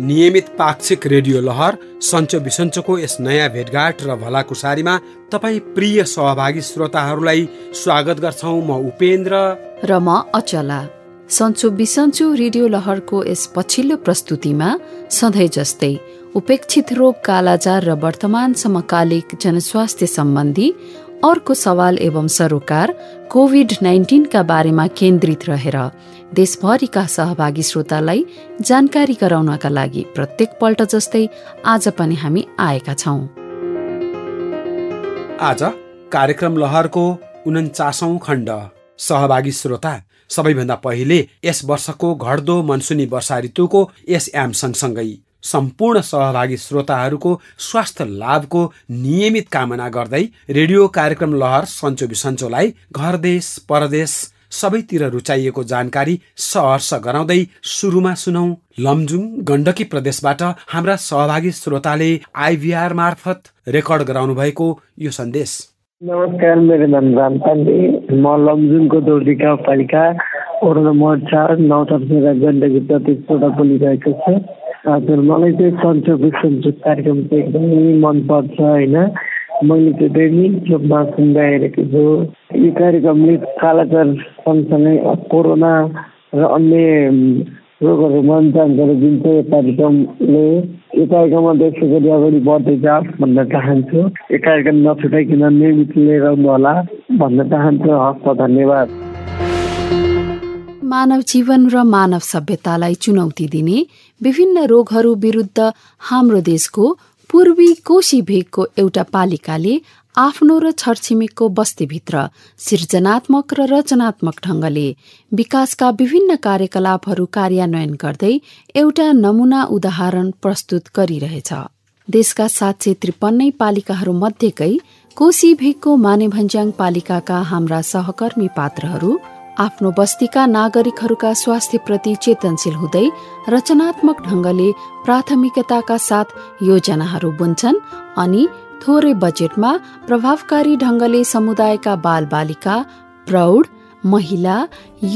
नियमित पाक्षिक रेडियो लहर सन्चो बिसन्चोको यस नयाँ भेटघाट र भलाकुसारीमा तपाईँ प्रिय सहभागी श्रोताहरूलाई स्वागत गर्छौ म उपेन्द्र। र म अचला। सन्चो बिसन्चो रेडियो लहरको यस पछिल्लो प्रस्तुतिमा सधैँ जस्तै उपेक्षित रोग कालाजार र वर्तमान समकालिक जनस्वास्थ्य सम्बन्धी अर्को सवाल एवं सरोकार कोभिड नाइन्टिनका बारेमा केन्द्रित रहेर देशभरिका सहभागी श्रोतालाई जानकारी गराउनका लागि प्रत्येक पल्ट जस्तै आज पनि हामी आएका छौँ। आज कार्यक्रम लहरको उन्चासौँ खण्ड। सहभागी श्रोता सबैभन्दा पहिले यस वर्षको घट्दो मनसुनी वर्षा ऋतुको यस एम सँगसँगै सम्पूर्ण सहभागी श्रोताहरूको स्वास्थ्य लाभको नियमित कामना गर्दै रेडियो कार्यक्रम लहर सन्चो बिसन्चोलाई घर देश परदेश सबैतिर रुचाइएको जानकारी सहर्ष गराउँदै सुरुमा सुनौ लमजुङ गण्डकी प्रदेशबाट हाम्रा सहभागी श्रोताले आइभीआर मार्फत रेकर्ड गराउनु भएको यो सन्देश। नमस्कार मेरो नाम रामपाण्डे म लमजुङको दौडी गाउँपालिका वडा नम्बर चार नौ गण्डकी प्रदेशबाट बोलिरहेको छु। हजुर मलाई चाहिँ सन्चो बिसन्चो कार्यक्रम चाहिँ एकदमै मनपर्छ होइन। मैले चाहिँ दैनिक रूपमा सुन्दै आइरहेको छु यो कार्यक्रमले कालाचार सँगसँगै कोरोना र अन्य रोगहरू जानकारी दिन्छ यो कार्यक्रमले यो कार्यक्रममा देशको गरी अगाडि बढ्दै जाओस् भन्न चाहन्छु। यो कार्यक्रम नछुटाइकन नियमित लिएर होला भन्न चाहन्छु। हस् धन्यवाद। मानव जीवन र मानव सभ्यतालाई चुनौती दिने विभिन्न रोगहरू विरुद्ध हाम्रो देशको पूर्वी कोशी भेगको एउटा पालिकाले आफ्नो र छरछिमेकको बस्तीभित्र सृजनात्मक र रचनात्मक ढंगले विकासका विभिन्न कार्यकलापहरू कार्यान्वयन गर्दै एउटा नमूना उदाहरण प्रस्तुत गरिरहेछ। देशका सात सय त्रिपन्नै पालिकाहरू मध्येकै कोशी भेगको मानेभन्ज्याङ पालिकाका हाम्रा सहकर्मी पात्रहरू आफ्नो बस्तीका नागरिकहरूका स्वास्थ्यप्रति चेतनशील हुँदै रचनात्मक ढंगले प्राथमिकताका साथ योजनाहरू बुन्छन् अनि थोरै बजेटमा प्रभावकारी ढंगले समुदायका बाल बालिका प्रौढ महिला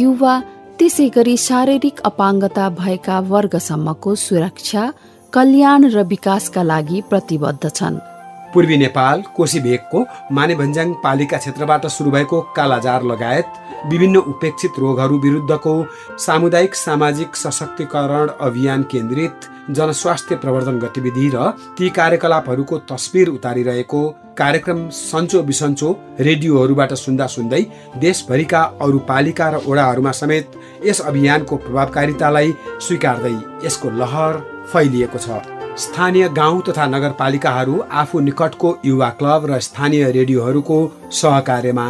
युवा त्यसै गरी शारीरिक अपाङ्गता भएका वर्गसम्मको सुरक्षा कल्याण र विकासका लागि प्रतिबद्ध छन्। पूर्वी नेपाल कोशी भेगको मानेभन्ज्याङ पालिका क्षेत्रबाट सुरु भएको कालाजार लगायत विभिन्न उपेक्षित रोगहरू विरुद्धको सामुदायिक सामाजिक सशक्तिकरण अभियान केन्द्रित जनस्वास्थ्य प्रवर्धन गतिविधि र ती कार्यकलापहरूको तस्विर उतारिरहेको कार्यक्रम सन्चो बिसन्चो रेडियोहरूबाट सुन्दा सुन्दै देशभरिका अरू पालिका र ओडाहरूमा समेत यस अभियानको प्रभावकारितालाई स्वीकार्दै यसको लहर फैलिएको छ। स्थानीय गाउँ तथा नगरपालिकाहरू आफू निकटको युवा क्लब र स्थानीय रेडियोहरूको सहकार्यमा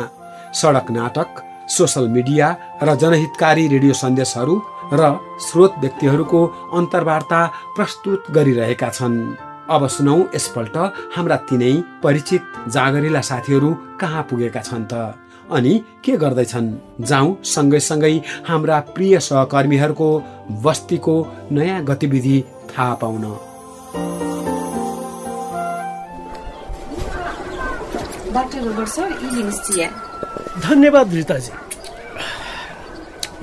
सडक नाटक सोसल मिडिया र जनहितकारी रेडियो सन्देशहरू र स्रोत व्यक्तिहरूको अन्तर्वार्ता प्रस्तुत गरिरहेका छन्। अब सुनौ यसपल्ट हाम्रा तिनै परिचित जागरिला साथीहरू कहाँ पुगेका छन् त? अनि के गर्दैछन्? जाउँ सँगै सँगै हाम्रा प्रिय सहकर्मीहरूको बस्तीको नयाँ गतिविधि थाहा पाउन। धन्यवाद रिताजी।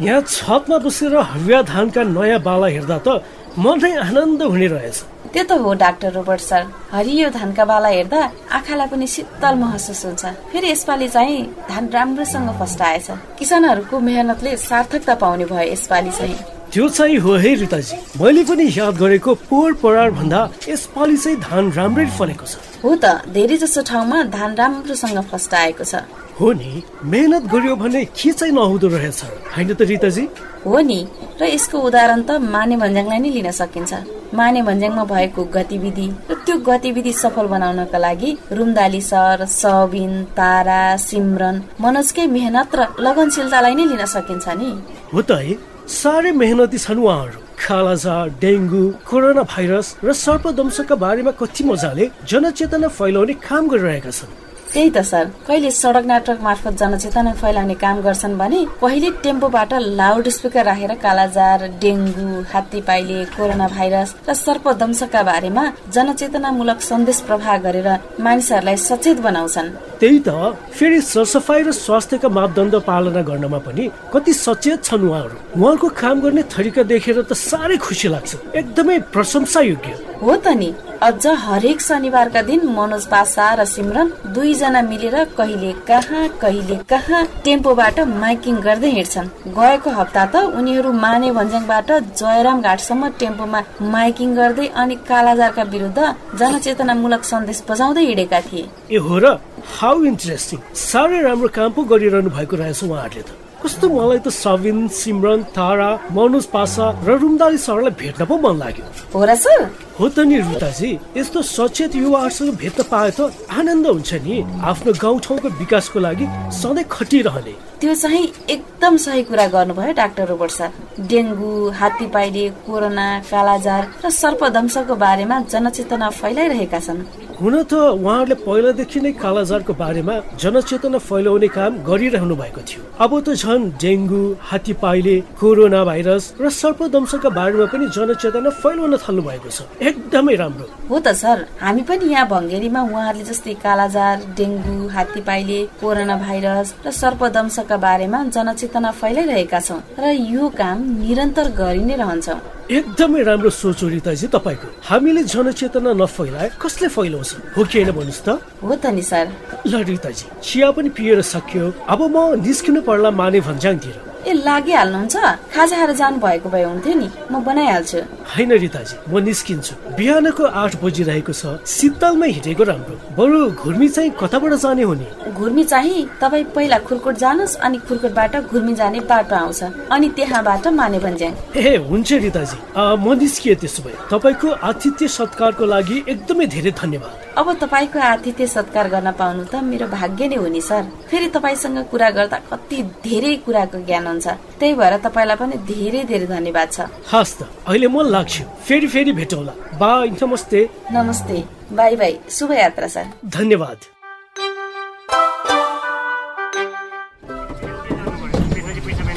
यहाँ छतमा बसेर हरिया धानका नयाँ बाला हेर्दा त मनै आनन्द हुने रहेछ। त्यो त हो डाक्टर रोबर्ट सर। हरियो धानका बाला हेर्दा आँखालाई पनि शीतल महसुस हुन्छ। फेरि यसपालि चाहिँ धान राम्रोसँग फस्टाएछ। किसानहरूको मेहनतले सार्थकता पाउने भयो यसपालि चाहिँ। त्यो चाहिँ हो है रिताजी मैले पनि याद गरेको पोहोर परार भन्दा यसपालि चाहिँ धान राम्रै फलेको छ। हो त धेरै जसो ठाउँमा धान राम्रोसँग फस्टाएको छ। हो नि मेहनत गर्यो भने के चाहिँ नहुँदो रहेछ होइन त रिताजी? हो नि र यसको उदाहरण त माने भन्ज्याङलाई नै लिन सकिन्छ। माने भन्ज्याङमा भएको गतिविधि र त्यो गतिविधि सफल बनाउनका लागि रुमदाली सर सबिन तारा सिमरन मनोजकै मेहनत र लगनशीलतालाई नै लिन सकिन्छ नि। हो त है। साह्रै मेहनती छन् उहाँहरू। खालाजार डेङ्गु कोरोना भाइरस र सर्पदंशका बारेमा कति मजाले जनचेतना फैलाउने काम गरिरहेका छन्। त्यही त सर। कहिले सडक नाटक मार्फत जनचेतना फैलाउने काम गर्छन् भने कहिले टेम्पोबाट लाउड स्पिकर राखेर कालाजार डेङ्गु हात्ती पाइले कोरोना भाइरस र सर्पदंशका बारेमा जनचेतनामूलक सन्देश प्रवाह गरेर मानिसहरूलाई सचेत बनाउँछन्। त्यही त। फेरि सरसफाइ र स्वास्थ्यका मापदण्ड पालना गर्नमा पनि कति सचेत छन् उहाँहरू। उहाँको काम गर्ने तरिका देखेर त साह्रै खुसी लाग्छ। एकदमै प्रशंसा योग्य हो त नि। अझ हरेक शनिबारका दिन मनोज पासा र सिमरन दुईजना मिलेर कहिले कहाँ कहिले कहाँ टेम्पोबाट माइकिङ गर्दै हिँड्छन्। गएको हप्ता त उनीहरू माने भन्ज्याङबाट जयराम घाटसम्म टेम्पोमा माइकिङ गर्दै अनि कालाजारका विरुद्ध जनचेतनामूलक सन्देश बजाउँदै हिँडेका थिए। ए हो र हाउ इन्ट्रेस्टिङ साह्रै राम्रो काम पो गरिरहनु भएको रहेछ उहाँहरूले त। कस्तो मलाई त सबिन सिमरन तारा मनोज पासा र रुमदारी सरलाई भेट्न पो मन लाग्यो। हो र सर? हो त नि रुताजी यस्तो सचेत युवाहरूसँग भेट्न पाए त आनन्द हुन्छ नि। आफ्नो गाउँठाउँको विकासको लागि सधैँ खटिरहने। त्यो चाहिँ एकदम सही कुरा गर्नुभयो डाक्टर रोबर्ट सर। डेङ्गु हात्ती पाइले कोरोना कालाजार र सर्पदंशको बारेमा जनचेतना फैलाइरहेका छन्। हुन त उहाँहरूले पहिलादेखि नै कालाजारको बारेमा जनचेतना फैलाउने काम गरिरहनु भएको थियो। अब त झन् डेङ्गु हात्ती पाइले कोरोना भाइरस र सर्पदंशका बारेमा पनि जनचेतना फैलाउन थाल्नु भएको छ। एकदमै राम्रो। हो त सर हामी पनि यहाँ भङ्गेरीमा उहाँहरूले जस्तै कालाजार डेङ्गु हात्ती पाइले कोरोना भाइरस र सर्पदंशका बारेमा जनचेतना फैलाइरहेका छौँ र यो काम निरन्तर गरि नै रहन्छौँ। एकदमै राम्रो सोच हो रिताजी तपाईँको। हामीले जनचेतना नफैलाए कसले फैलाउँछ? हो कि होइन भन्नुहोस् त। हो त नि सर। ल रिताजी चिया पनि पिएर सकियो। अब म निस्किनु पर्ला माने भन्ज्याङतिर। ए लागिहाल्नुहुन्छ? खाजा खाएर जानु भएको भए हुन्थ्यो नि। म बनाइहाल्छु। होइन रिताजी म निस्किन्छु। बिहानको आठ बजिरहेको छ। शीतलमै हिँडेको राम्रो। बरु घुर्मी चाहिँ कताबाट जाने हो नि? घुर्मी चाहिँ तपाईँ पहिला खुर्कोट जानुहोस् अनि खुर्कोटबाट घुर्मी जाने बाटो आउँछ। अनि त्यहाँबाट माने भन्ज्याङ ए हुन्छ रिताजी। म निस्किएँ त्यसो भए। तपाईँको आतिथ्य सत्कारको लागि एकदमै धेरै धन्यवाद। अब तपाईँको आतिथ्य सत्कार गर्न पाउनु त मेरो भाग्य नै हो नि सर। फेरि तपाईँसँग कुरा गर्दा कति धेरै कुराको ज्ञान हुन्छ त्यही भएर तपाईँलाई पनि धेरै धेरै धन्यवाद छ। हस् त अहिले मन लाग्छ। फेरि फेरि भेटौँला। बाई नमस्ते। नमस्ते। Bye bye. शुभ यात्रा सर। धन्यवाद।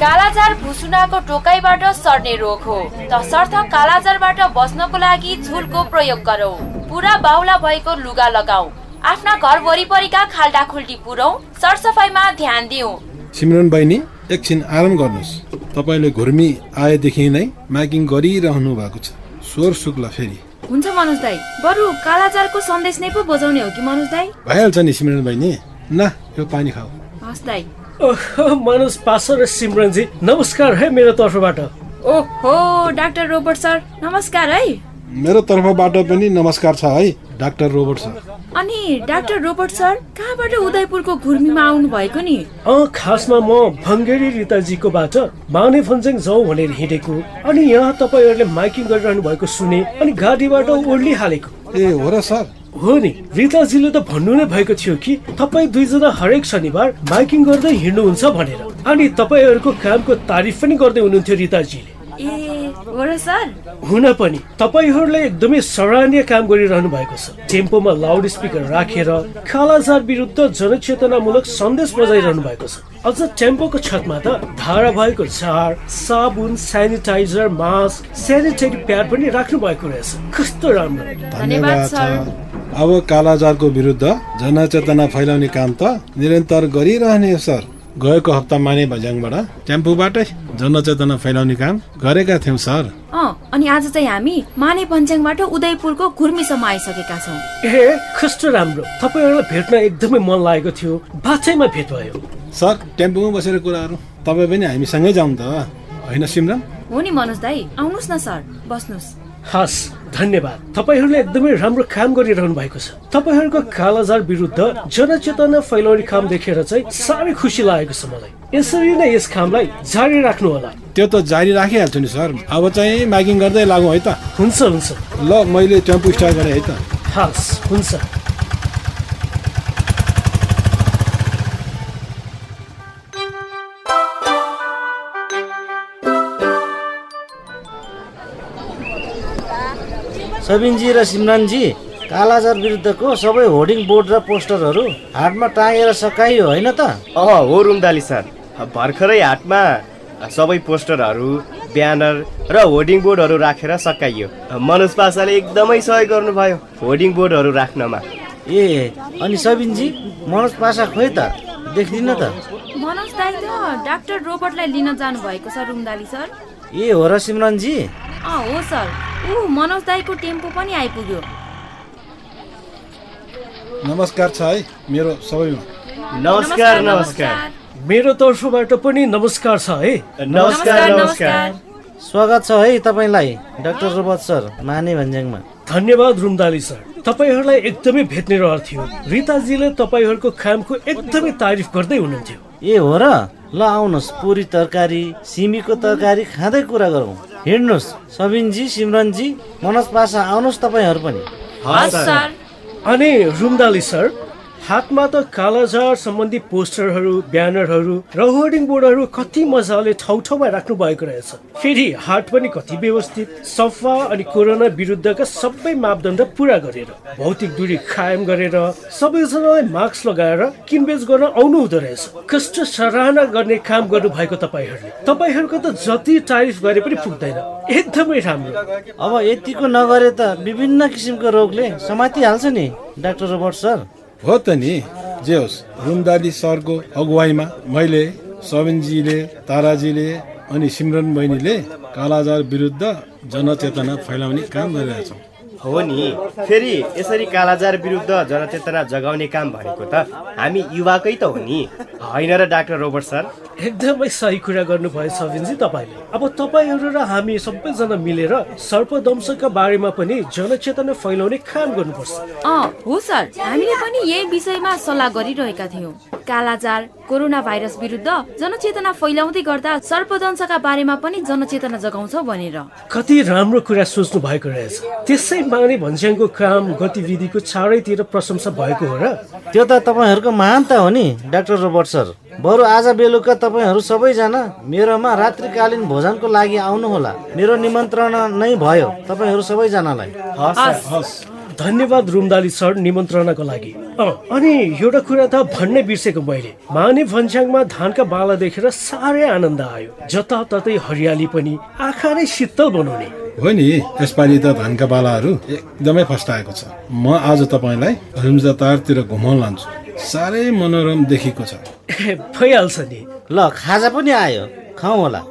कालाजार भुसुनाको टोकाइबाट सर्ने रोग हो। तसर्थ कालाजारबाट बस्नको लागि झुलको प्रयोग गरौँ। पुरा बाहुला भएको लुगा लगाऊ। आफ्ना घर वरिपरिका खाल्डा खुल्टी पुरौँ। सरसफाइमा ध्यान दिउँ सिमरन बहिनी एकछिन आराम गर्नुहोस्। तपाईँले घुर्मी आएदेखि नै माइकिङ गरिरहनु भएको छ। स्वर सुक्ला फेरि। हुन्छ मनोज दाई। बरु कालाजारको सन्देश नै पो बजाउने हो कि मनोज दाई? भइहाल्छ नि सिमरन बहिनी। न यो पानी खाऊ। हस् दाई। ओह, मनोज पासर र सिमरनजी नमस्कार है मेरो तर्फबाट। ओहो डाक्टर रोबर्ट सर नमस्कार है। मेरो तर्फबाट पनि नमस्कार छ है डाक्टर रोबर्ट सर। अनि डाक्टर रोबर्ट सर कहाँबाट उदयपुरको घुर्मीमा आउनु भएको नि? अँ खासमा म भङ्गेरी रिताजीकोबाट माने फन्जेङ जाउँ भनेर हिँडेको। अनि यहाँ तपाईँहरूले माइकिङ गरिरहनु भएको सुने अनि गाडीबाट ओर्लिहालेको। ए हो र सर। हो नि। रिताजीले त भन्नु नै भएको थियो कि तपाईँ दुईजना हरेक शनिबार माइकिङ गर्दै हिँड्नुहुन्छ भनेर। अनि तपाईँहरूको कामको तारिफ पनि गर्दै हुनुहुन्थ्यो रिताजीले। ए हुन पनि तपाईँहरूले एकदमै सराहनीय काम गरिरहनु भएको छ। टेम्पोमा लाउड स्पिकर राखेर कालाजार विरुद्ध जनचेतनामूलक सन्देश बजाइरहनु भएको छ। अझ टेम्पोको छतमा त धारा भएको झार साबुन सेनिटाइजर मास्क सेनिटरी प्याड पनि राख्नु भएको रहेछ। कस्तो राम्रो। धन्यवाद अब कालाजारको विरुद्ध जनचेतना फैलाउने काम त निरन्तर गरिरहने हो सर। गएको हप्ता माने भज्याङबाट टेम्पोबाटै जनचेतना फैलाउने काम गरेका थियौँ सर। अँ अनि आज चाहिँ हामी माने पञ्चाङबाट उदयपुरको घुर्मीसम्म आइसकेका छौँ। ए कस्तो राम्रो। तपाईँहरूलाई भेट्न एकदमै मन लागेको थियो। बाछैमा भेट भयो। सर टेम्पोमा बसेर कुराहरू। तपाईँ पनि हामीसँगै जाउँ त। होइन सिमरन? हो नि मनोज दाई। आउनुहोस् न सर। बस्नुहोस्। हस् धन्यवाद। तपाईँहरूले एकदमै राम्रो काम गरिरहनु भएको छ। तपाईँहरूको कालाजार विरुद्ध जनचेतना फैलाउने काम देखेर चाहिँ साह्रै खुसी लागेको छ मलाई। यसरी नै यस कामलाई जारी राख्नु होला त्यो त जारी राखिहाल्छु नि सर। अब चाहिँ माइकिङ गर्दै लागौँ है त। हुन्छ हुन्छ। ल मैले टेम्पो स्टार्ट गरेँ है त। हस् हुन्छ। सबिनजी र सिमरानजी कालाजार विरुद्धको सबै होर्डिङ बोर्ड र पोस्टरहरू हाटमा टाँगेर सकाइयो होइन त? अँ हो रुमदाली सर। भर्खरै हाटमा सबै पोस्टरहरू ब्यानर र होर्डिङ बोर्डहरू राखेर सकाइयो। मनोज पासाले एकदमै सहयोग गर्नुभयो होर्डिङ बोर्डहरू राख्नमा। ए अनि सबिनजी मनोज पासा खोइ त? देख्दिनँ त। मनोज दाई त डाक्टर रोबर्टलाई लिन जानुभएको छ रुमदाली सर। ए हो र सिमरनजी? अँ हो सर। ऊ मनोज दाईको टेम्पो पनि आइपुग्यो। नमस्कार छ है मेरो सबैमा। नमस्कार नमस्कार। मेरो तर्फबाट पनि नमस्कार छ है। नमस्कार नमस्कार स्वागत छ है तपाईँलाई डाक्टर रोबर्ट सर माने भन्ज्याङमा। धन्यवाद रुमदाली सर। तपाईँहरूलाई एकदमै भेट्ने रहर थियो। रिताजीले तपाईँहरूको कामको एकदमै तारिफ गर्दै हुनुहुन्थ्यो। ए हो र? ल आउनुहोस् पुरी तरकारी सिमीको तरकारी खाँदै कुरा गरौँ। हिँड्नुहोस्। सबिनजी सिमरनजी मनोज पासा आउनुहोस् तपाईँहरू पनि। हस् सर। अनि रुमदाली सर हातमा त कालाजार सम्बन्धी पोस्टरहरू ब्यानरहरू र होर्डिङ बोर्डहरू कति मजाले ठाउँ ठाउँमा राख्नु भएको रहेछ। फेरि हाट पनि कति व्यवस्थित सफा अनि कोरोना विरुद्धका सबै मापदण्ड पुरा गरेर भौतिक दूरी कायम गरेर सबैजनालाई मास्क लगाएर किनबेच गर्न आउनु हुँदो रहेछ। कष्ट सराहना गर्ने काम गर्नु भएको तपाईँहरूले। तपाईँहरूको त जति तारिफ गरे पनि पुग्दैन। एकदमै राम्रो। अब यतिको नगरे त विभिन्न किसिमको रोगले समातिहाल्छ नि डाक्टर रोबर्ट सर। हो त नि। जे होस् रुमदाली सरको अगुवाईमा मैले सबिनजीले ताराजीले अनि सिमरन बहिनीले कालाजार विरुद्ध जनचेतना फैलाउने काम गरिरहेछौँ। हो नि। फेरि यसरी कालाजार विरुद्ध जनचेतना जगाउने काम भनेको त हामी युवाकै त हो नि। होइन र डाक्टर रोबर्ट सर? एकदमै सही कुरा गर्नुभयो सबिनजी तपाईँले। अब तपाईँहरू र हामी सबैजना मिलेर सर्पदंशका बारेमा पनि जनचेतना फैलाउने काम गर्नुपर्छ। अँ हो सर। हामीले पनि यही विषयमा सल्लाह गरिरहेका थियौँ। कालाजार कोरोना भाइरस विरुद्ध जनचेतना फैलाउँदै गर्दा सर्पदंशका बारेमा पनि जनचेतना जगाउँछौ भनेर। कति राम्रो कुरा सोच्नु भएको रहेछ। त्यसै माने भन्स्याङको काम गतिविधिको चारैतिर प्रशंसा भएको हो र त्यो त तपाईँहरूको महानता हो नि डाक्टर रोबर्ट सर। बरु आज बेलुका तपाईँहरू सबैजना मेरोमा रात्रिकालीन भोजनको लागि आउनुहोला। मेरो निमन्त्रणा नै भयो तपाईँहरू सबैजनालाई। धन्यवाद रुमदाली सर निमन्त्रणाको लागि। अँ, अनि एउटा कुरा त भन्नै बिर्सेको मैले। माने भन्स्याङमा धानका बाला देखेर साह्रै आनन्द आयो। जताततै हरियाली पनि आँखा नै शीतल बनाउने। हो नि यसपालि त धानका बालाहरू एकदमै फस्टाएको छ। म आज तपाईँलाई रुम्जातारतिर घुमाउन लान्छु। साह्रै मनोरम देखिएको छ। भइहाल्छ नि। ल खाजा पनि आयो। खाउँ होला।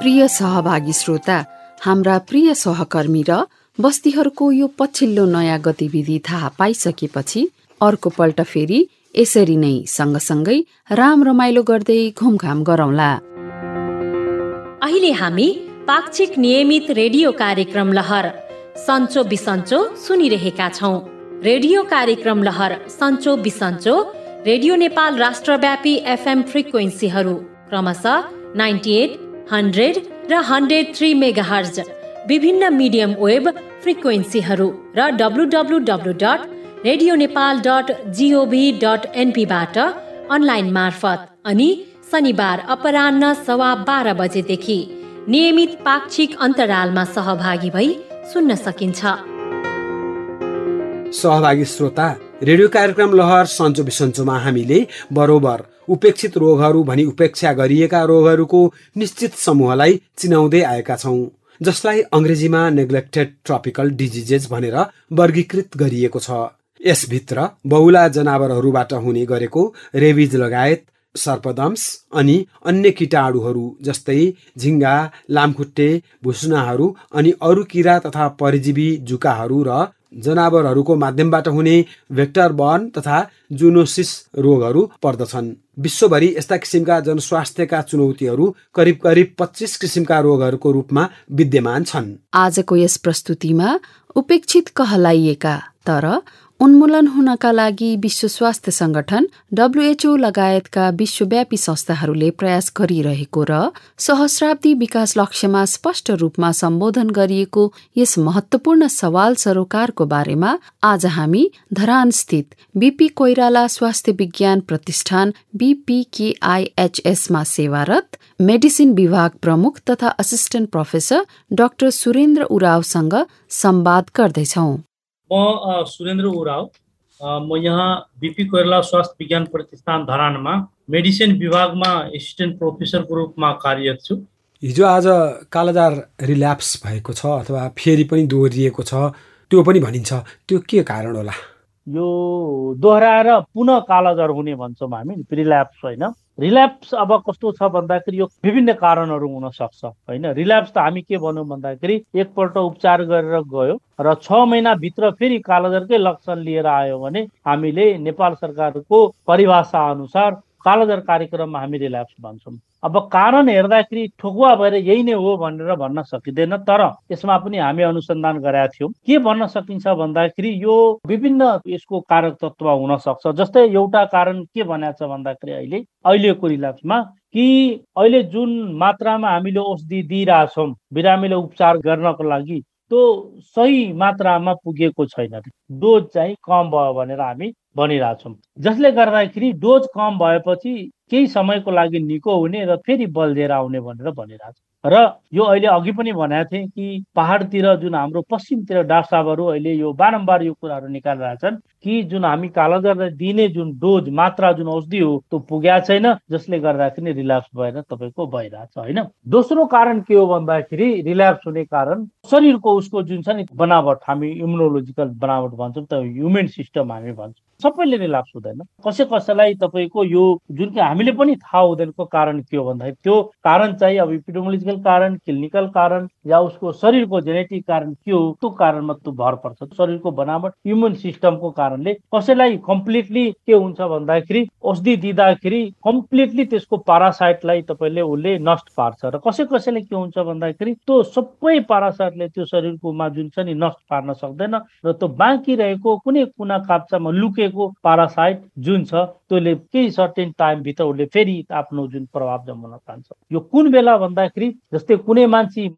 प्रिय सहभागी श्रोता हाम्रा प्रिय सहकर्मी र बस्तीहरूको यो पछिल्लो नयाँ गतिविधि थाहा पाइसकेपछि अर्को पल्ट फेरि यसरी नै सँगसँगै राम रमाइलो गर्दै घुमघाम गरौँला। अहिले हामी पाक्षिक नियमित रेडियो कार्यक्रम लहर सन्चो बिसन्चो सुनिरहेका छौँ। रेडियो कार्यक्रम लहर सन्चो बिसन्चो रेडियो नेपाल राष्ट्रव्यापी एफएम फ्रिक्वेन्सीहरू क्रमशः नाइन्टी एट हन्ड्रेड र हन्ड्रेड थ्री मेगाहर्ज विभिन्न मिडियम वेब फ्रिक्वेन्सीहरू र W W W dot radio Nepal dot gov dot एनपीबाट online मार्फत अनि शनिबार अपरान्न सवा बाह्र बजेदेखि नियमित पाक्षिक अन्तरालमा सहभागी भई सुन्न सकिन्छ। सहभागी श्रोता रेडियो कार्यक्रम लहर सन्चो बिसन्चोमा हामीले बरोबर उपेक्षित रोगहरू भनी उपेक्षा गरिएका रोगहरूको निश्चित समूहलाई चिनाउँदै आएका छौँ जसलाई अङ्ग्रेजीमा नेग्लेक्टेड ट्रपिकल डिजिजेस भनेर वर्गीकृत गरिएको छ। यसभित्र बहुला जनावरहरूबाट हुने गरेको रेबिज लगायत सर्पदम्स अनि अन्य किटाणुहरू जस्तै झिङ्गा लामखुट्टे भुसुनाहरू अनि अरू किरा तथा परजीवी जुकाहरू र जनावरहरूको माध्यमबाट हुने भेक्टर बर्न तथा जुनोसिस रोगहरू पर्दछन्। विश्वभरि यस्ता किसिमका जनस्वास्थ्यका चुनौतीहरू करिब करिब पच्चिस किसिमका रोगहरूको रूपमा विद्यमान छन्। आजको यस प्रस्तुतिमा उपेक्षित कहलाइएका तर उन्मूलन हुनका लागि विश्व स्वास्थ्य संगठन डब्लुएचओ लगायतका विश्वव्यापी संस्थाहरूले प्रयास गरिरहेको र सहस्राब्दी विकास लक्ष्यमा स्पष्ट रूपमा सम्बोधन गरिएको यस महत्वपूर्ण सवाल सरोकारको बारेमा आज हामी धरान स्थित बीपी कोइराला स्वास्थ्य विज्ञान प्रतिष्ठान बीपीकेआईएचएसमा सेवारत मेडिसिन विभाग प्रमुख तथा असिस्टेन्ट प्रोफेसर डाक्टर सुरेन्द्र उरावसँग संवाद गर्दैछौं। म सुरेन्द्र उराव म यहाँ बिपी कोइराला स्वास्थ्य विज्ञान प्रतिष्ठान धरानमा मेडिसिन विभागमा एसिस्टेन्ट प्रोफेसरको रूपमा कार्यरत छु। हिजो आज कालाजार रिल्याप्स भएको छ अथवा फेरि पनि दोहोरिएको छ त्यो पनि भनिन्छ। त्यो के कारण होला? यो दोहोऱ्याएर पुनः कालाजार हुने भन्छौँ हामी रिल्याप्स होइन। रिल्याप्स अब कस्तो छ भन्दाखेरि यो विभिन्न कारणहरू हुन सक्छ होइन? रिल्याप्स त हामी के भनौँ भन्दाखेरि एकपल्ट उपचार गरेर गयो र छ महिनाभित्र फेरि कालोजरकै लक्षण लिएर आयो भने हामीले नेपाल सरकारको परिभाषा अनुसार कालोजर कार्यक्रममा हामी रिल्याप्स भन्छौँ। अब कारण हेर्दाखेरि ठोकुवा भएर यही नै हो भनेर भन्न सकिँदैन तर यसमा पनि हामी अनुसन्धान गरेका थियौँ। के भन्न सकिन्छ भन्दाखेरि यो विभिन्न यसको कारक तत्व हुन सक्छ। जस्तै एउटा कारण के भनेको छ भन्दाखेरि अहिले अहिलेको रिल्याप्समा कि अहिले जुन मात्रामा हामीले औषधि दिइरहेछौँ बिरामीले उपचार गर्नको लागि त्यो सही मात्रामा पुगेको छैन। डोज चाहिँ कम भयो भनेर हामी भनिरहेछौँ। जसले गर्दाखेरि डोज कम भएपछि केही समयको लागि निको हुने र फेरि बल्झेर आउने भनेर भनिरहेको र यो अहिले अघि पनि भनेको थिएँ कि पहाडतिर जुन हाम्रो पश्चिमतिर डाक्टर साहबहरू अहिले यो बारम्बार यो कुराहरू निकालिरहेछन् कि जुन हामी कालोजरलाई दिने जुन डोज मात्रा जुन औषधि हो त्यो पुगेको छैन जसले गर्दाखेरि रिल्याप्स भएर तपाईँको भइरहेछ होइन? दोस्रो कारण के हो भन्दाखेरि रिल्याप्स हुने कारण शरीरको उसको जुन छ नि बनावट हामी इम्युनोलोजिकल बनावट भन्छौँ त ह्युमेन सिस्टम हामी भन्छौँ। सबैले रिल्याप्स हुँदैन। कसै कसैलाई तपाईँको यो जुन कि हामीले पनि थाहा हुँदैनको कारण के हो भन्दाखेरि त्यो कारण चाहिँ अब इपिडोमोलोजिकल कारण क्लिनिकल कारण या उसको शरीरको जेनेटिक कारण के हो त्यो कारणमा त्यो भर पर्छ। शरीरको बनावट इम्युन सिस्टमको कारणले कसैलाई कम्प्लिटली के हुन्छ भन्दाखेरि औषधि दिँदाखेरि कम्प्लिटली त्यसको पारासाइटलाई तपाईँले उसले नष्ट पार्छ। र कसै कसैले के हुन्छ भन्दाखेरि त्यो सबै पारासाइटले त्यो शरीरकोमा जुन छ नि नष्ट पार्न सक्दैन र त्यो बाँकी रहेको कुनै कुना काप्चामा लुकेको पारासाइट जुन छ त्यसले केही सर्टेन टाइमभित्र उसले फेरि आफ्नो जुन प्रभाव जमाउन चाहन्छ। यो कुन बेला भन्दाखेरि जस्तै कुनै मान्छे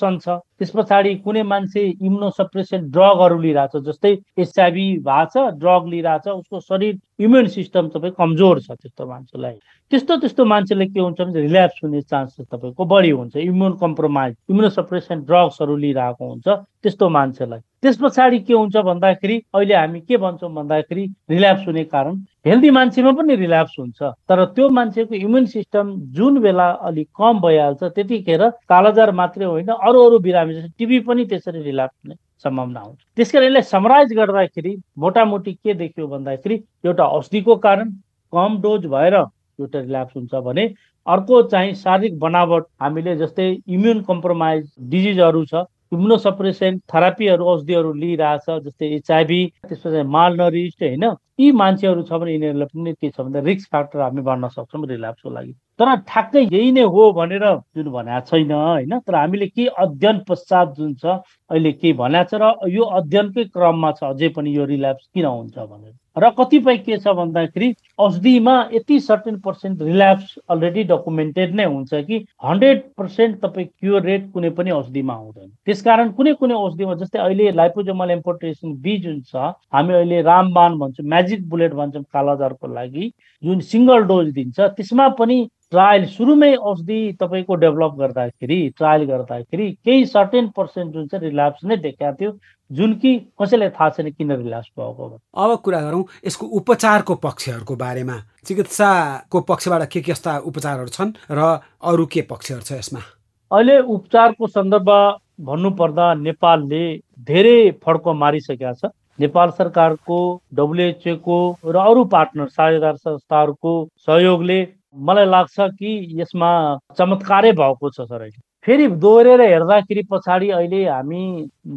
छ। त्यस पछाडि कुनै मान्छे इम्युनोसप्रेसन ड्रगहरू लिइरहेछ जस्तै एचआइभी भएको छ ड्रग लिइरहेछ उसको शरीर इम्युन सिस्टम तपाईँ कमजोर छ त्यस्तो मान्छेलाई। त्यस्तो त्यस्तो मान्छेले के हुन्छ भने रिल्याप्स हुने चान्सेस तपाईँको बढी हुन्छ। इम्युन कम्प्रोमाइज इम्युनोसप्रेसन ड्रग्सहरू लिइरहेको हुन्छ त्यस्तो मान्छेलाई। त्यस पछाडि के हुन्छ भन्दाखेरि अहिले हामी के भन्छौँ भन्दाखेरि रिल्याप्स हुने कारण हेल्दी मान्छेमा पनि रिल्याप्स हुन्छ। तर त्यो मान्छेको इम्युन सिस्टम जुन बेला अलिक कम भइहाल्छ त्यतिखेर कालाजार मात्रै होइन अरू अरू बिरामी जस्तै टिबी पनि त्यसरी रिल्याप्स हुने सम्भावना हुन्छ। त्यस कारण यसलाई समराइज गर्दाखेरि मोटामोटी के देखियो भन्दाखेरि एउटा औषधिको कारण कम डोज भएर एउटा रिल्याप्स हुन्छ भने अर्को चाहिँ शारीरिक बनावट हामीले जस्तै इम्युन कम्प्रोमाइज डिजिजहरू छ इम्युनोसप्रेसन थेरापीहरू औषधिहरू लिइरहेछ जस्तै एचआइभी त्यसपछि मालनरिस्ट होइन? यी मान्छेहरू छ भने यिनीहरूलाई पनि के छ भन्दा रिस्क फ्याक्टर हामी भन्न सक्छौँ रिल्याप्सको लागि। तर ठ्याक्कै यही नै हो भनेर जुन भनेको छैन होइन? तर हामीले के अध्ययन पश्चात जुन छ अहिले के भनेको छ र यो अध्ययनकै क्रममा छ अझै पनि यो रिल्याप्स किन हुन्छ भनेर। र कतिपय के छ भन्दाखेरि औषधिमा यति certain percent relapse already documented नै हुन्छ कि हन्ड्रेड पर्सेन्ट तपाईँ क्योर रेट कुनै पनि औषधिमा आउँदैन त्यसकारण कुनै कुनै औषधिमा जस्तै अहिले लाइपोजोमल इम्पोर्टेसन बी जुन छ हामी अहिले रामबान भन्छौँ म्याजिक बुलेट भन्छौँ कालाजारको लागि जुन सिङ्गल डोज दिन्छ त्यसमा पनि ट्रायल सुरुमै औषधि तपाईँको डेभलप गर्दाखेरि ट्रायल गर्दाखेरि केही सर्टेन पर्सेन्ट जुन चाहिँ रिल्याप्स नै देखाएको थियो जुन कि कसैलाई थाहा छैन किन रिल्याप्स भएको अब कुरा गरौँ यसको उपचारको पक्षहरूको बारेमा। चिकित्साको पक्षबाट के के यस्ता उपचारहरू छन् र अरू के पक्षहरू छ यसमा? अहिले उपचारको सन्दर्भ भन्नुपर्दा नेपालले धेरै फड्को मारिसकेका छ। नेपाल सरकारको डब्लुएचओको र अरू पार्टनर साझेदार संस्थाहरूको सहयोगले मलाई लाग्छ कि यसमा चमत्कारै भएको छ सर अहिले। फेरि दोहोरेर हेर्दाखेरि पछाडि अहिले हामी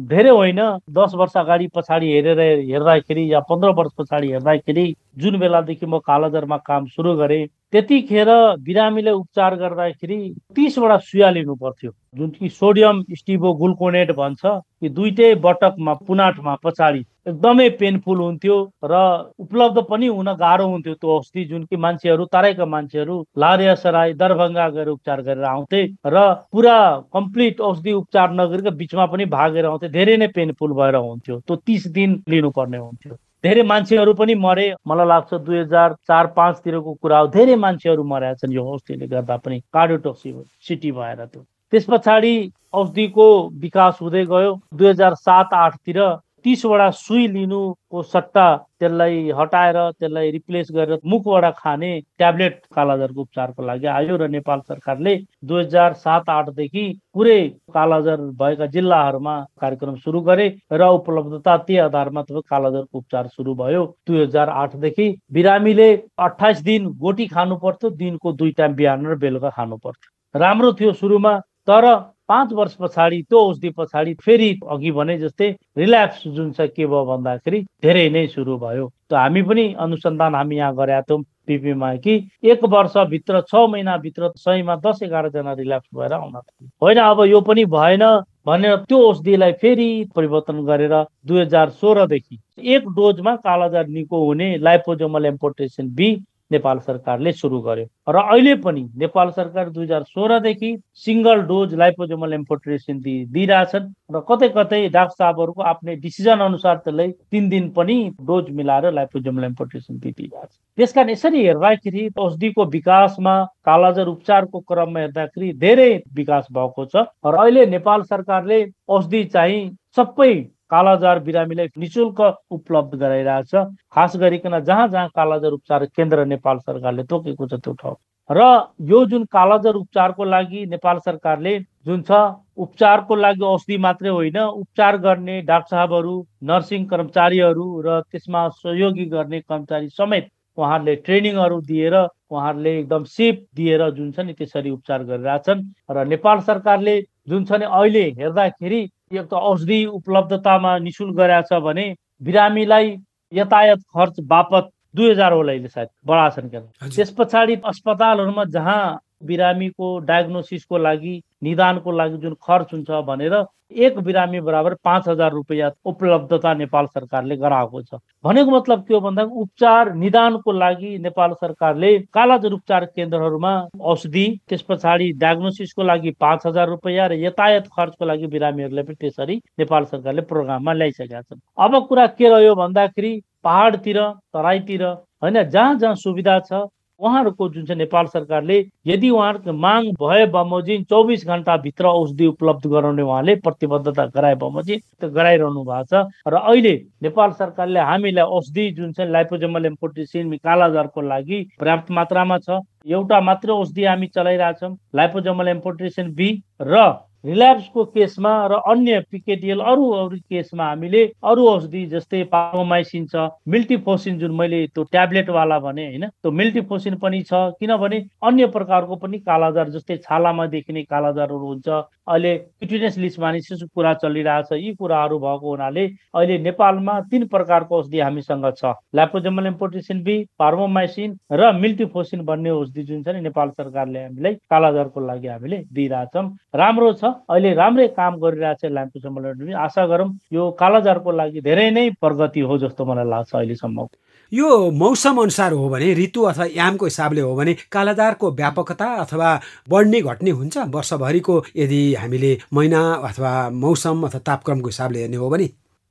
धेरै होइन दस वर्ष अगाडि पछाडि हेरेर हेर्दाखेरि या पन्ध्र वर्ष पछाडि हेर्दाखेरि जुन बेलादेखि म कालाजारमा काम सुरु गरेँ त्यतिखेर बिरामीले उपचार गर्दाखेरि तिसवटा सुया लिनु पर्थ्यो। जुन कि सोडियम स्टिभो गुल्कोनेट भन्छ कि दुइटै बटकमा पुनाटमा पछाडि एकदमै पेनफुल हुन्थ्यो र उपलब्ध पनि हुन गाह्रो हुन्थ्यो त्यो औषधि जुन कि मान्छेहरू तराईका मान्छेहरू लारिया सराई दरभङ्गा गएर उपचार गरेर आउँथे र पुरा कम्प्लिट औषधि उपचार नगरेको बिचमा पनि भागेर आउँथे धेरै नै पेनफुल भएर हुन्थ्यो। त्यो तिस दिन लिनुपर्ने हुन्थ्यो। धेरै मान्छेहरू पनि मरे। मलाई लाग्छ दुई हजार चार पाँचतिरको कुरा हो। धेरै मान्छेहरू मरेका छन् यो औषधिले गर्दा पनि। कार्डियोटोक्सिसिटी भएर त्यो। त्यस पछाडि औषधिको विकास हुँदै गयो। दुई हजार सात आठतिर तिसवटा सुई लिनुको सट्टा त्यसलाई हटाएर त्यसलाई रिप्लेस गरेर मुखबाट खाने ट्याब्लेट कालाजरको उपचारको लागि आयो र नेपाल सरकारले दुई हजार सात आठदेखि पुरै कालाजर भएका जिल्लाहरूमा कार्यक्रम सुरु गरे र उपलब्धता त्यही आधारमा तपाईँ कालाजरको उपचार सुरु भयो। दुई हजार आठदेखि बिरामीले अठाइस दिन गोटी खानु पर्थ्यो दिनको दुई टाइम बिहान र बेलुका खानु पर्थ्यो राम्रो थियो सुरुमा तर पाँच वर्ष पछाडि त्यो औषधि पछाडि फेरि अघि भने जस्तै रिल्याप्स जुन छ के भयो भन्दाखेरि धेरै नै सुरु भयो। त हामी पनि अनुसन्धान हामी यहाँ गरेका थियौँ पिपीमा कि एक वर्षभित्र छ महिनाभित्र सयमा दस एघारजना रिल्याप्स भएर आउन होइन अब यो पनि भएन भनेर त्यो औषधिलाई फेरि परिवर्तन गरेर दुई हजार सोह्रदेखि एक डोजमा कालाजार निको हुने लाइपोजोमल एम्पोटेसन बी नेपाल सरकारले सुरु गर्यो। र अहिले पनि नेपाल सरकार दुई हजार सोह्रदेखि सिङ्गल डोज लाइपोजोमल एम्पोट्रेसन दिइरहेछन् र कतै कतै डाक्टर साहबहरूको आफ्नै डिसिजन अनुसार त्यसलाई तिन दिन पनि डोज मिलाएर लाइपोजोमल एम्पोट्रेसन दिइरहेछ त्यस कारण यसरी हेर्दाखेरि औषधिको विकासमा कालाजर उपचारको क्रममा हेर्दाखेरि धेरै विकास भएको छ। र अहिले नेपाल सरकारले औषधि चाहिँ सबै कालाजार बिरामीलाई निशुल्क उपलब्ध गराइरहेछ खास गरिकन जहाँ जहाँ कालाजार उपचार केन्द्र नेपाल सरकारले तोकेको छ त्यो ठाउँ। र यो जुन कालाजार उपचारको लागि नेपाल सरकारले जुन छ उपचारको लागि औषधि मात्रै होइन उपचार गर्ने डाक्टर साहबहरू नर्सिङ कर्मचारीहरू र त्यसमा सहयोगी गर्ने कर्मचारी समेत उहाँहरूले ट्रेनिङहरू दिएर उहाँहरूले एकदम सिप दिएर जुन छ नि त्यसरी उपचार गरिरहेछन्। र नेपाल सरकारले जुन छ नि अहिले हेर्दाखेरि एक त औषधि उपलब्धतामा निशुल्क गराएको छ भने बिरामीलाई यातायात खर्च बापत दुई हजार होला अहिले सायद बढाछन् क्या त्यस पछाडि अस्पतालहरूमा जहाँ बिरामीको डायग्नोसिसको लागि निदानको लागि जुन खर्च हुन्छ भनेर एक बिरामी बराबर पाँच हजार रुपियाँ उपलब्धता नेपाल सरकारले गराएको छ। भनेको मतलब के हो भन्दा उपचार निदानको लागि नेपाल सरकारले कालाजर उपचार केन्द्रहरूमा औषधि त्यस पछाडि डायग्नोसिसको लागि पाँच हजार रुपियाँ र यातायात खर्चको लागि बिरामीहरूलाई पनि त्यसरी नेपाल सरकारले प्रोग्राममा ल्याइसकेका छन्। अब कुरा के रह्यो भन्दाखेरि पहाडतिर तराईतिर होइन जहाँ जहाँ सुविधा छ उहाँहरूको जुन चाहिँ नेपाल सरकारले यदि उहाँहरूको माग भए बमोजिम चौबिस घन्टाभित्र औषधि उपलब्ध गराउने उहाँले प्रतिबद्धता गराए बमोजिम त्यो गराइरहनु भएको छ। र अहिले नेपाल सरकारले हामीलाई औषधि जुन चाहिँ लाइपोजमल एम्पोटिसिन कालाजारको लागि पर्याप्त मात्रामा छ। एउटा मात्र औषधि हामी चलाइरहेछौँ लाइपोजमल एम्पोट्रेसन बी र रिल्याप्सको केसमा र अन्य पिकेटिएल अरू अरू केसमा हामीले अरू औषधि जस्तै पारोमाइसिन छ मिल्टिफोसिन जुन मैले त्यो ट्याब्लेटवाला भने होइन त्यो मिल्टिफोसिन पनि छ। किनभने अन्य प्रकारको पनि कालाजार जस्तै छालामा देखिने कालाजारहरू हुन्छ। अहिले क्युटिनेस लिस्मानिसिसको कुरा चलिरहेछ। यी कुराहरू भएको हुनाले अहिले नेपालमा तिन प्रकारको औषधि हामीसँग छ। ल्याप्रोजेमल इम्पोर्टेसन बी पार्मोमाइसिन र मिल्टिफोसिन भन्ने औषधि जुन छ नि नेपाल सरकारले हामीलाई कालाजारको लागि हामीले दिइरहेछौँ। राम्रो छ। अहिले राम्रै काम गरिरहेछ ल्याम्पो सम्मेलन आशा गरौँ यो कालाजारको लागि धेरै नै प्रगति हो जस्तो मलाई लाग्छ अहिलेसम्म। यो मौसम अनुसार हो भने ऋतु अथवा यामको हिसाबले हो भने कालाजारको व्यापकता अथवा बढ्ने घट्ने हुन्छ। वर्षभरिको यदि हामीले महिना अथवा मौसम अथवा तापक्रमको हिसाबले हेर्ने हो भने।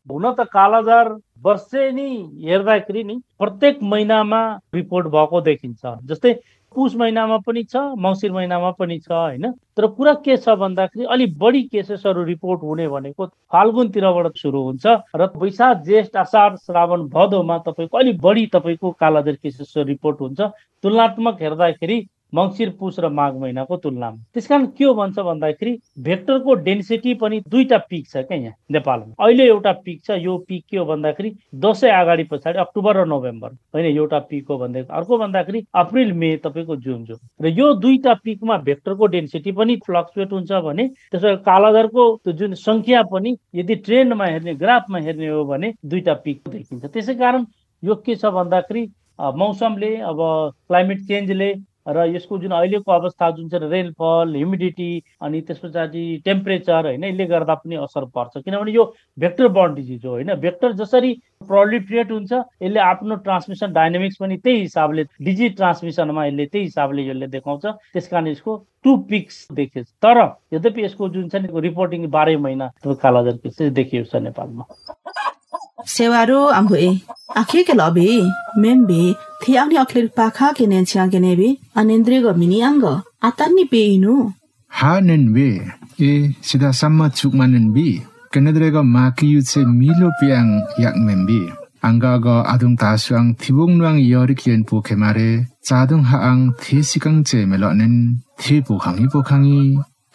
हुन त कालाजार वर्षेनी हेर्दाखेरि नि प्रत्येक महिनामा रिपोर्ट भएको देखिन्छ। जस्तै पुस महिनामा पनि छ मङ्सिर महिनामा पनि छ होइन? तर कुरा के छ भन्दाखेरि अलिक बढी केसेसहरू रिपोर्ट हुने भनेको फाल्गुनतिरबाट सुरु हुन्छ र वैशाख ज्येष्ठ असार श्रावण भदौमा तपाईँको अलिक बढी तपाईँको कालाजर केसेसहरू रिपोर्ट हुन्छ। तुलनात्मक हेर्दाखेरि मङ्सिर पुस र माघ महिनाको तुलनामा। त्यस कारण के हो भन्छ भन्दाखेरि भेक्टरको डेन्सिटी पनि दुईटा पिक छ क्या यहाँ नेपालमा। अहिले एउटा पिक छ यो पिक के हो भन्दाखेरि दसैँ अगाडि पछाडि अक्टोबर र नोभेम्बर। होइन एउटा पिक हो भन्दाखेरि अर्को भन्दाखेरि अप्रिल मे तपाईँको जुन जुन। र यो दुईटा पिकमा भेक्टरको डेन्सिटी पनि फ्लक्चुएट हुन्छ भने त्यसो कालाधरको जुन सङ्ख्या पनि यदि ट्रेन्डमा हेर्ने ग्राफमा हेर्ने हो भने दुईटा पिक देखिन्छ। त्यसै कारण यो के छ भन्दाखेरि मौसमले अब क्लाइमेट चेन्जले र यसको जुन अहिलेको अवस्था जुन चाहिँ रेनफल ह्युमिडिटी अनि त्यस पछाडि टेम्परेचर होइन यसले गर्दा पनि असर पर्छ। किनभने यो भेक्टर बर्न डिजिज हो होइन? भेक्टर जसरी प्रोलिफ्रिएट हुन्छ यसले आफ्नो ट्रान्समिसन डाइनामिक्स पनि त्यही हिसाबले डिजिज ट्रान्समिसनमा यसले त्यही हिसाबले यसले देखाउँछ। त्यस कारण यसको टु पिक्स देखियो। तर यद्यपि यसको जुन छ नि रिपोर्टिङ बाह्रै महिना कालाजार देखिएको छ नेपालमा। ဆေဝါရိုအမ်ခွေအခေကလောဘီမင်ဘီသီအောင်ရောက်ခလပါခါကနေချန်ကနေဘီအနင်ဒရီကမီနီအန်ကိုအတန်နိပေနူဟာနန်ဝေအေစိဒါဆမ်မချုကမနန်ဘီကနေဒရီကမာကီယုစေမီလိုပီယန်ယက်မင်ဘီအင်္ဂါကအဒုံတာဆွမ်သီဘုံနွမ်ယောရိကလန်ပိုခေမာရဲဇာဒုံဟာအန်သီစီကန်ချေမလောနန်သီပိုခန်ဤပိုခန်ဤ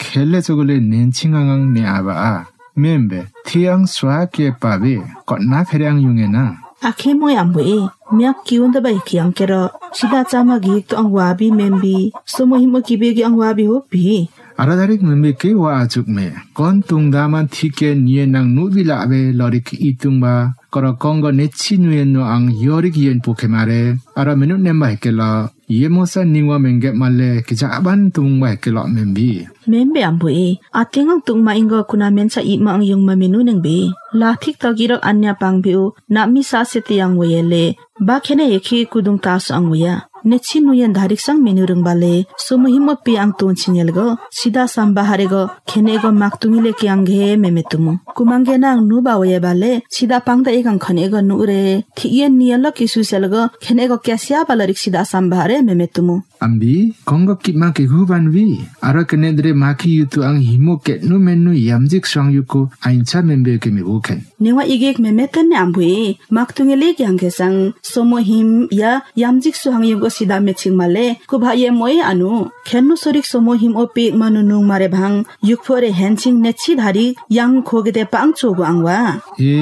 ခဲလက်စကလေးနင်းချင်းငန်းငန်းနေအဘာ membe thiang swa ke pabe ko na kherang yunge na akhe mo ya mwe mya kiun da bai khiang ke ro sida chama gi to angwa bi membi so mo hi mo ki be gi angwa bi ho bi aradarik meme ke wa achuk me kon tung dama thike nie nang nu bila abe lorik itung ba korokong go nechi nuen no ang yorik yen pokemare ara menu ne mai ke la ye mo sa ningwa menge male ke ja aban tung mai ke la membi membe ambu e atinga tung ma ingo kuna men sa i ma ang yung ma menu neng be la thik to girok anya pang biu na mi sa se ti ang we le ba khene ye khi kudung ta so ang we ya waya nechi nuyen dharik sang menu rung bale somo himo pi ang ton chinyel go sida samba hare go khene go mak tungi le kyang ge meme tumu kumange nang nu ba waye bale sida pangda egang khane go nu re thiyen niel kisu sel go khene go kyasya bala rik sida samba hare meme tumu ambi kongo ki ma ke hu ban wi ara kene dre ma ki yutu ang himo ke nu menu yamjik sang yuko aincha membe ke me boken newa igek meme ten ne ambui mak tungi le kyang ge sang somo him ya yamjik su hang yugo सिदा मेचिङ माले कुभाए मो आनु खेन्नु सोरिक so मोहिम ओपे मनु नु मारे भाङ। युखोरे हेन्सिङ नेछि धारी याङ खोगेते पाङ चोगु आङवा। ए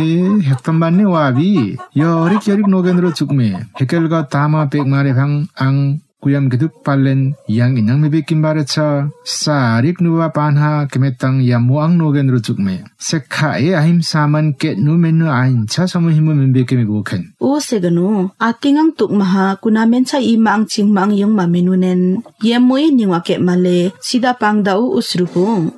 हेक्तम बान्ने वाबी। यो रिक्यरिक नोगेन्द्र चुकमे। हेकेल तामा पेक मारे भाङ आङ। kuyam geduk palen yang inang mebe kimbarecha sarik nuwa panha kemetang yamuang nogen rujukme sekha e ahim saman ke nu menu ain cha samu himu membe keme boken o seganu atingang tuk maha kuna mencha i mang ching mang yung ma menu nen yemoi niwa ke male sida pangdau usrupu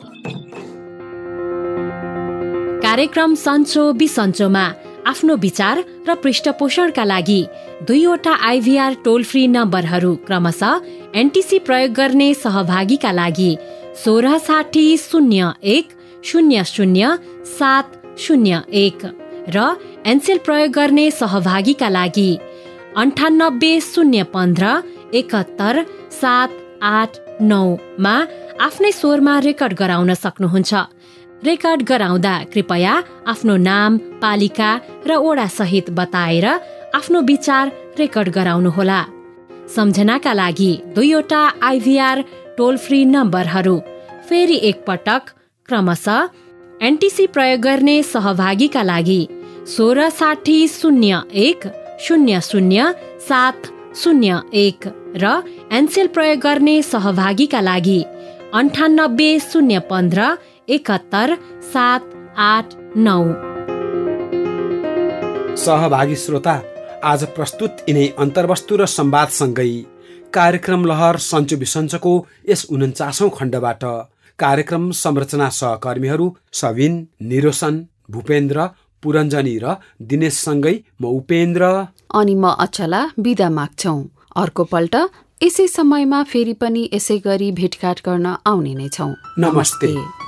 कार्यक्रम सन्चो बिसन्चोमा आफ्नो विचार र पृष्ठपोषणका लागि दुईवटा IVR टोल free नम्बरहरू क्रमशः NTC प्रयोग गर्ने सहभागीका लागि सोह्र साठी शून्य एक शून्य शून्य सात शून्य एक र एनसेल प्रयोग गर्ने सहभागीका लागि अन्ठानब्बे शून्य पन्ध्र एकहत्तर सात आठ नौमा आफ्नै स्वरमा रेकर्ड गराउन सक्नुहुन्छ। रेकर्ड गराउँदा कृपया आफ्नो नाम पालिका र ओडा सहित बताएर आफ्नो विचार रेकर्ड गराउनुहोला। सम्झनाका लागि दुईवटा आइभीआर टोल फ्री नम्बरहरू फेरि एकपटक क्रमशः एनटिसी प्रयोग गर्ने सहभागीका लागि सोह्र साठी शून्य एक शून्य शून्य सात शून्य एक र एनसेल प्रयोग गर्ने सहभागीका लागि अन्ठानब्बे शून्य पन्ध्र एकहत्तर सात आठ नौ। सहभागी श्रोता आज प्रस्तुत यिनै अन्तर्वस्तु र संवादसँगै कार्यक्रम लहर सन्चो बिसन्चको यस उन्चासौँ खण्डबाट। कार्यक्रम संरचना सहकर्मीहरू सविन निरोसन भूपेन्द्र पुरञ्जनी र दिनेशसँगै म उपेन्द्र। अनि म अचला बिदा माग्छौ। अर्को पल्ट यसै समयमा फेरि पनि यसै गरी भेटघाट गर्न आउने नै छौ। नमस्ते, नमस्ते।